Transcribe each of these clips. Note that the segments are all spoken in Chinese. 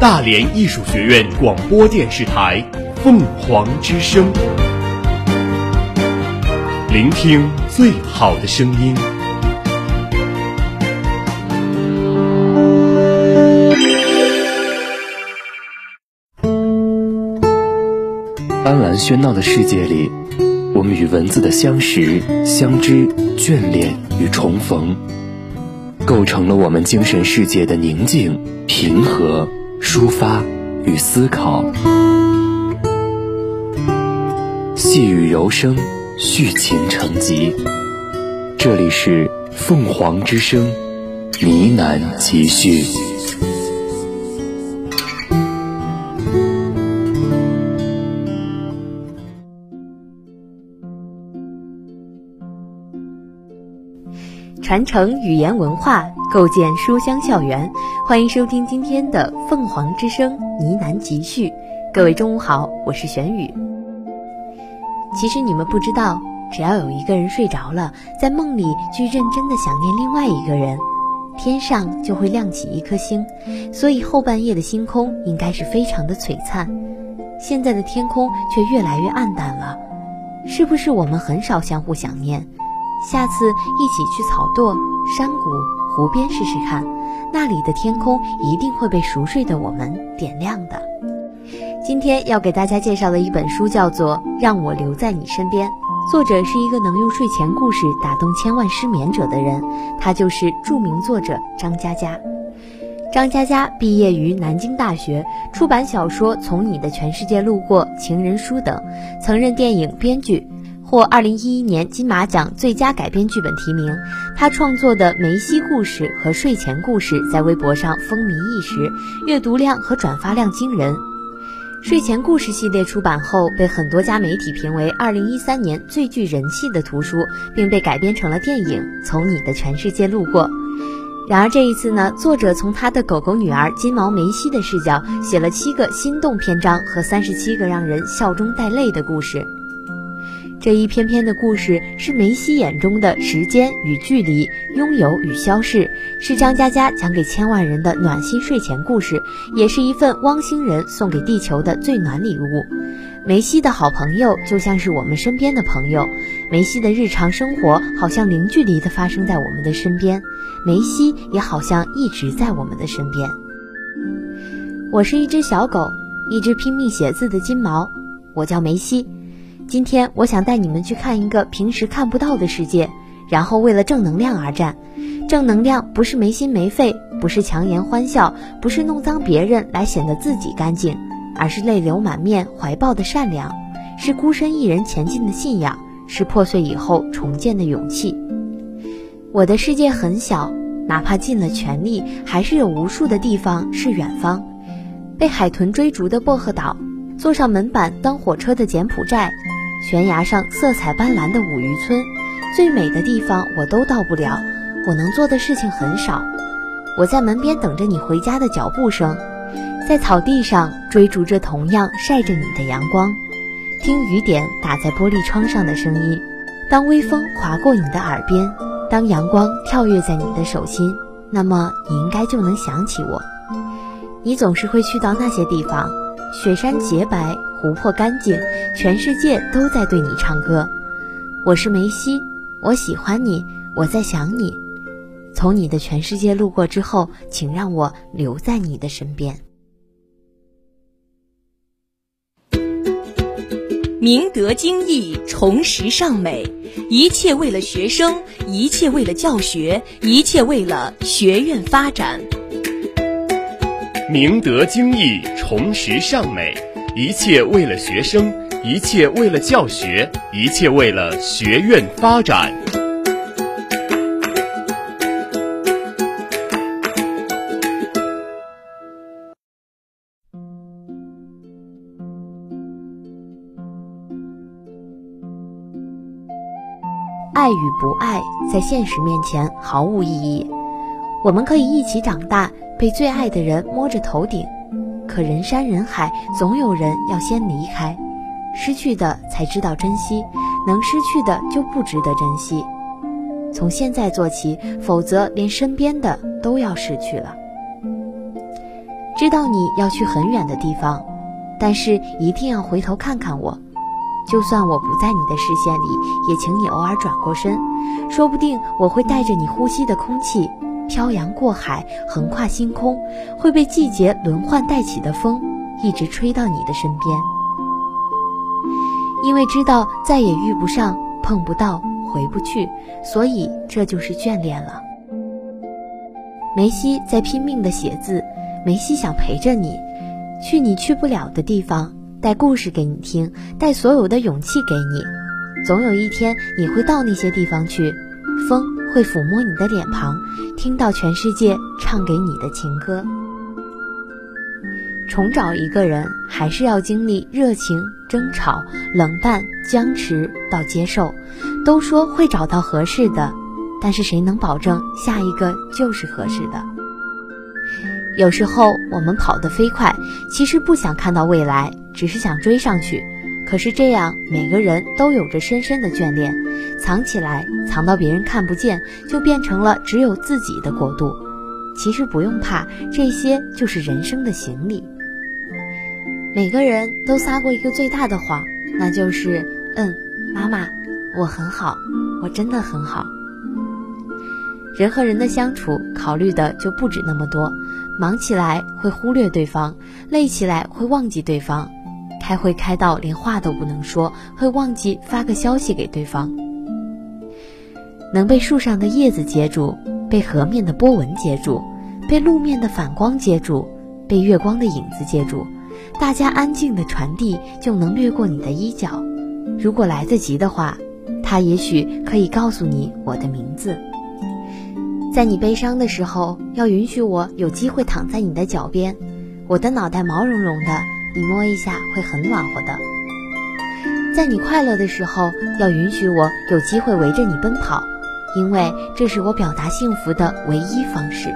大连艺术学院广播电视台凤凰之声，聆听最好的声音。斑斓喧闹的世界里，我们与文字的相识、相知、眷恋与重逢，构成了我们精神世界的宁静、平和、抒发与思考。细雨柔声，续情成集。这里是凤凰之声呢喃集序。传承语言文化，构建书香校园。欢迎收听今天的《凤凰之声呢喃集序》。各位中午好，我是玄宇。其实你们不知道，只要有一个人睡着了，在梦里去认真的想念另外一个人，天上就会亮起一颗星。所以后半夜的星空应该是非常的璀璨。现在的天空却越来越暗淡了，是不是我们很少相互想念？下次一起去草垛、山谷、湖边试试看，那里的天空一定会被熟睡的我们点亮的。今天要给大家介绍的一本书叫做《让我留在你身边》，作者是一个能用睡前故事打动千万失眠者的人，他就是著名作者张嘉佳。张嘉佳毕业于南京大学，出版小说《从你的全世界路过》《情人书》等，曾任电影编剧。获二零一一年金马奖最佳改编剧本提名。他创作的梅西故事和睡前故事在微博上风靡一时，阅读量和转发量惊人。睡前故事系列出版后，被很多家媒体评为二零一三年最具人气的图书，并被改编成了电影《从你的全世界路过》。然而这一次呢，作者从他的狗狗女儿金毛梅西的视角，写了七个心动篇章和三十七个让人笑中带泪的故事。这一篇篇的故事是梅西眼中的时间与距离，拥有与消逝，是张嘉佳讲给千万人的暖心睡前故事，也是一份汪星人送给地球的最暖礼物。梅西的好朋友就像是我们身边的朋友，梅西的日常生活好像零距离的发生在我们的身边，梅西也好像一直在我们的身边。我是一只小狗，一只拼命写字的金毛，我叫梅西。今天我想带你们去看一个平时看不到的世界，然后为了正能量而战。正能量不是没心没肺，不是强颜欢笑，不是弄脏别人来显得自己干净，而是泪流满面怀抱的善良，是孤身一人前进的信仰，是破碎以后重建的勇气。我的世界很小，哪怕尽了全力，还是有无数的地方是远方。被海豚追逐的薄荷岛，坐上门板当火车的柬埔寨。悬崖上色彩斑斓的五渔村，最美的地方我都到不了。我能做的事情很少。我在门边等着你回家的脚步声，在草地上追逐着同样晒着你的阳光，听雨点打在玻璃窗上的声音。当微风划过你的耳边，当阳光跳跃在你的手心，那么你应该就能想起我。你总是会去到那些地方，雪山洁白。湖泊干净，全世界都在对你唱歌。我是梅西，我喜欢你，我在想你。从你的全世界路过之后，请让我留在你的身边。明德精义，重拾尚美，一切为了学生，一切为了教学，一切为了学院发展。明德精义，重拾尚美。一切为了学生，一切为了教学，一切为了学院发展。爱与不爱，在现实面前毫无意义。我们可以一起长大，被最爱的人摸着头顶。可人山人海，总有人要先离开，失去的才知道珍惜，能失去的就不值得珍惜。从现在做起，否则连身边的都要失去了。知道你要去很远的地方，但是一定要回头看看我。就算我不在你的视线里，也请你偶尔转过身，说不定我会带着你呼吸的空气，漂洋过海，横跨星空，会被季节轮换带起的风，一直吹到你的身边。因为知道再也遇不上、碰不到、回不去，所以这就是眷恋了。梅西在拼命的写字，梅西想陪着你，去你去不了的地方。带故事给你听，带所有的勇气给你。总有一天你会到那些地方去，风会抚摸你的脸庞，听到全世界唱给你的情歌。重找一个人，还是要经历热情、争吵、冷淡、僵持到接受。都说会找到合适的，但是谁能保证下一个就是合适的？有时候我们跑得飞快，其实不想看到未来。只是想追上去，可是这样每个人都有着深深的眷恋，藏起来，藏到别人看不见，就变成了只有自己的国度。其实不用怕，这些就是人生的行李。每个人都撒过一个最大的谎，那就是“嗯，妈妈，我很好，我真的很好。”人和人的相处，考虑的就不止那么多，忙起来会忽略对方，累起来会忘记对方。开会开到连话都不能说，会忘记发个消息给对方。能被树上的叶子接住，被河面的波纹接住，被路面的反光接住，被月光的影子接住，大家安静的传递，就能掠过你的衣角。如果来得及的话，他也许可以告诉你我的名字。在你悲伤的时候，要允许我有机会躺在你的脚边，我的脑袋毛茸茸的。你摸一下会很暖和的。在你快乐的时候，要允许我有机会围着你奔跑，因为这是我表达幸福的唯一方式。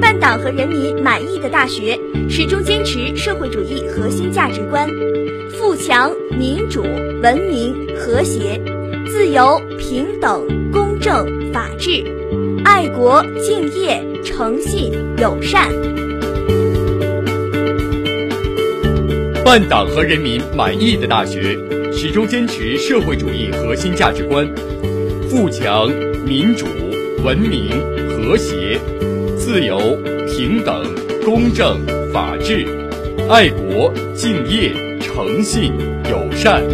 办党和人民满意的大学，始终坚持社会主义核心价值观：富强、民主、文明、和谐。自由、平等、公正、法治，爱国、敬业、诚信、友善。办党和人民满意的大学，始终坚持社会主义核心价值观：富强、民主、文明、和谐；自由、平等、公正、法治，爱国、敬业、诚信、友善。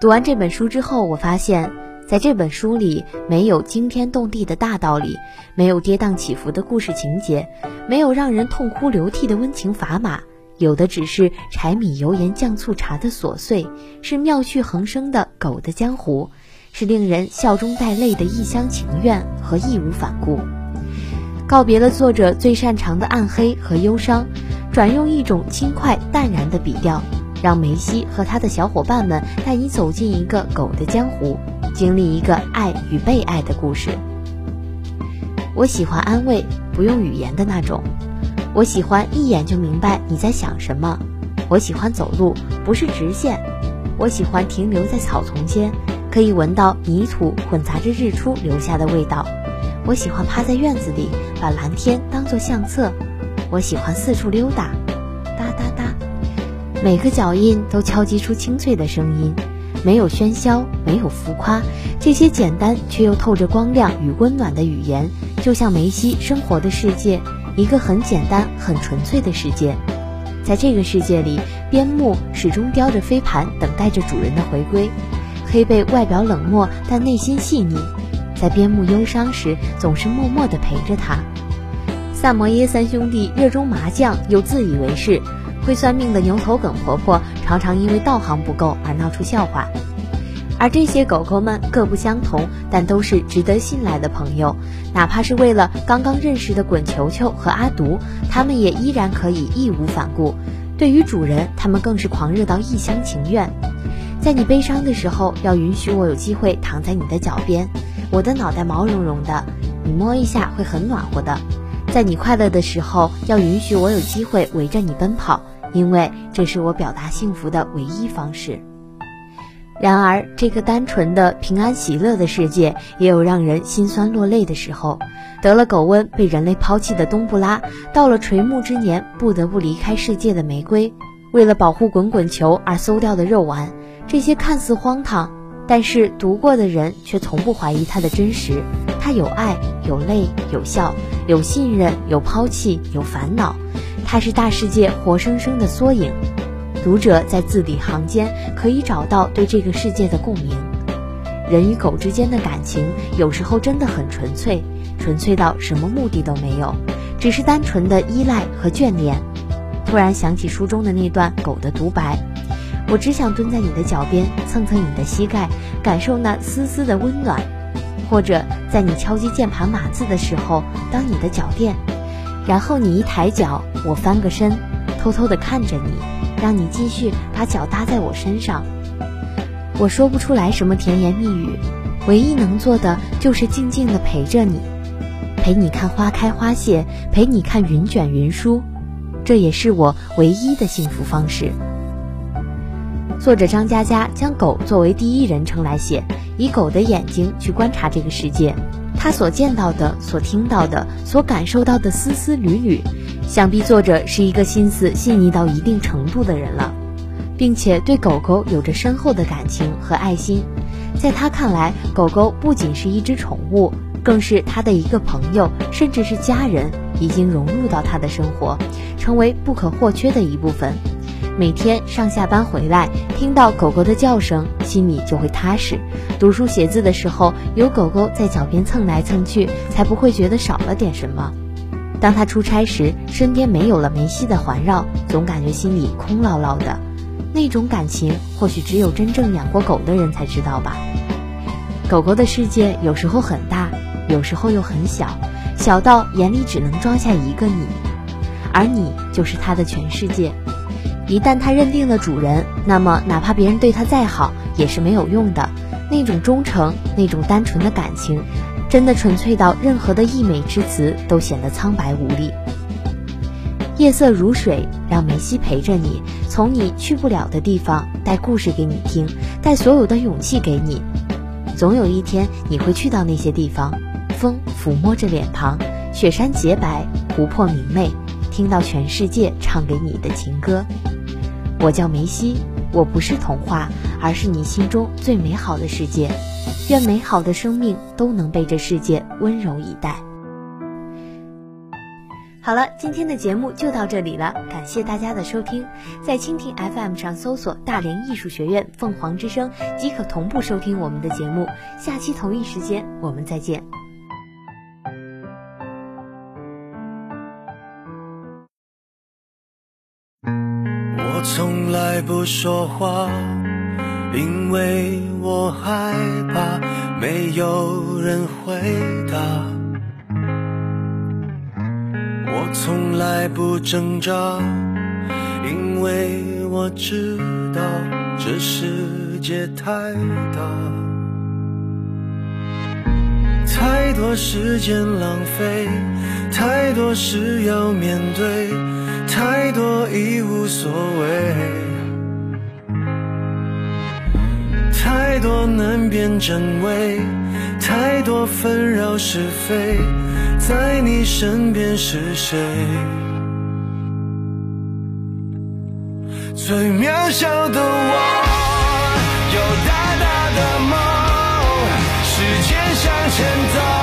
读完这本书之后，我发现，在这本书里没有惊天动地的大道理，没有跌宕起伏的故事情节，没有让人痛哭流涕的温情砝码，有的只是柴米油盐酱醋茶的琐碎，是妙趣横生的狗的江湖，是令人笑中带泪的一厢情愿和义无反顾。告别了作者最擅长的暗黑和忧伤，转用一种轻快淡然的笔调。让梅西和他的小伙伴们带你走进一个狗的江湖，经历一个爱与被爱的故事。我喜欢安慰不用语言的那种，我喜欢一眼就明白你在想什么。我喜欢走路不是直线，我喜欢停留在草丛间，可以闻到泥土混杂着日出留下的味道。我喜欢趴在院子里，把蓝天当作相册。我喜欢四处溜达。每个脚印都敲击出清脆的声音，没有喧嚣，没有浮夸，这些简单却又透着光亮与温暖的语言，就像梅西生活的世界，一个很简单、很纯粹的世界。在这个世界里，边牧始终叼着飞盘，等待着主人的回归。黑贝外表冷漠，但内心细腻，在边牧忧伤时，总是默默地陪着他。萨摩耶三兄弟热衷麻将，又自以为是。会算命的牛头梗婆婆常常因为道行不够而闹出笑话，而这些狗狗们各不相同，但都是值得信赖的朋友。哪怕是为了刚刚认识的滚球球和阿独，它们也依然可以义无反顾。对于主人，它们更是狂热到一厢情愿。在你悲伤的时候，要允许我有机会躺在你的脚边。我的脑袋毛茸茸的，你摸一下会很暖和的。在你快乐的时候，要允许我有机会围着你奔跑，因为这是我表达幸福的唯一方式。然而，这个单纯的平安喜乐的世界，也有让人心酸落泪的时候。得了狗瘟被人类抛弃的冬布拉，到了垂暮之年不得不离开世界的玫瑰，为了保护滚滚球而馊掉的肉丸，这些看似荒唐，但是读过的人却从不怀疑它的真实。它有爱，有泪，有笑，有信任，有抛弃，有烦恼。它是大世界活生生的缩影。读者在字里行间可以找到对这个世界的共鸣。人与狗之间的感情有时候真的很纯粹，纯粹到什么目的都没有，只是单纯的依赖和眷恋。突然想起书中的那段狗的独白：“我只想蹲在你的脚边，蹭蹭你的膝盖，感受那丝丝的温暖。”或者在你敲击键盘码字的时候，当你的脚垫，然后你一抬脚，我翻个身，偷偷地看着你。让你继续把脚搭在我身上，我说不出来什么甜言蜜语，唯一能做的就是静静的陪着你，陪你看花开花谢，陪你看云卷云舒，这也是我唯一的幸福方式。作者张嘉佳将狗作为第一人称来写，以狗的眼睛去观察这个世界，他所见到的、所听到的、所感受到的丝丝缕缕。想必作者是一个心思细腻到一定程度的人了，并且对狗狗有着深厚的感情和爱心。在他看来，狗狗不仅是一只宠物，更是他的一个朋友，甚至是家人，已经融入到他的生活，成为不可或缺的一部分。每天上下班回来，听到狗狗的叫声，心里就会踏实。读书写字的时候，有狗狗在脚边蹭来蹭去，才不会觉得少了点什么。当他出差时，身边没有了梅西的环绕，总感觉心里空落落的。那种感情，或许只有真正养过狗的人才知道吧。狗狗的世界有时候很大，有时候又很小，小到眼里只能装下一个你，而你就是它的全世界。一旦它认定了主人，那么哪怕别人对它再好，也是没有用的。那种忠诚，那种单纯的感情。真的纯粹到任何的溢美之词都显得苍白无力。夜色如水，让梅西陪着你，从你去不了的地方带故事给你听，带所有的勇气给你。总有一天你会去到那些地方，风抚摸着脸庞，雪山洁白，湖泊明媚，听到全世界唱给你的情歌。我叫梅西，我不是童话，而是你心中最美好的世界。愿美好的生命都能被这世界温柔以待。好了，今天的节目就到这里了，感谢大家的收听。在蜻蜓 FM 上搜索“大连艺术学院凤凰之声”，即可同步收听我们的节目。下期同一时间，我们再见。从来不说话。因为我害怕没有人回答，我从来不挣扎，因为我知道这世界太大，太多时间浪费，太多事要面对，太多已无所谓。太多难辨真伪，太多纷扰是非，在你身边是谁？最渺小的我，有大大的梦，时间向前走。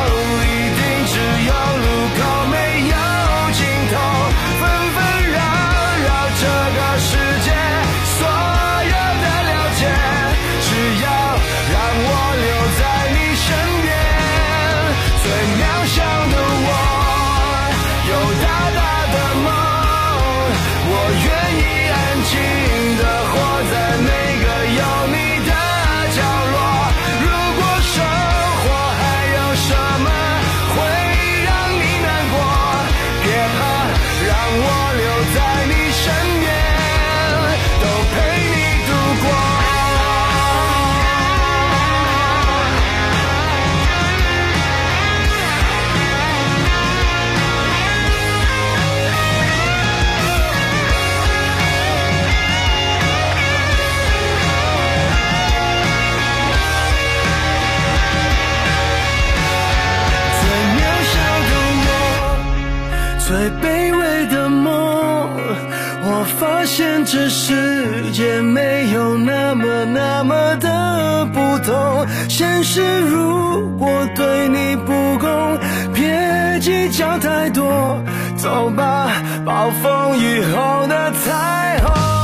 现实如果对你不公，别计较太多，走吧，暴风雨后的彩虹。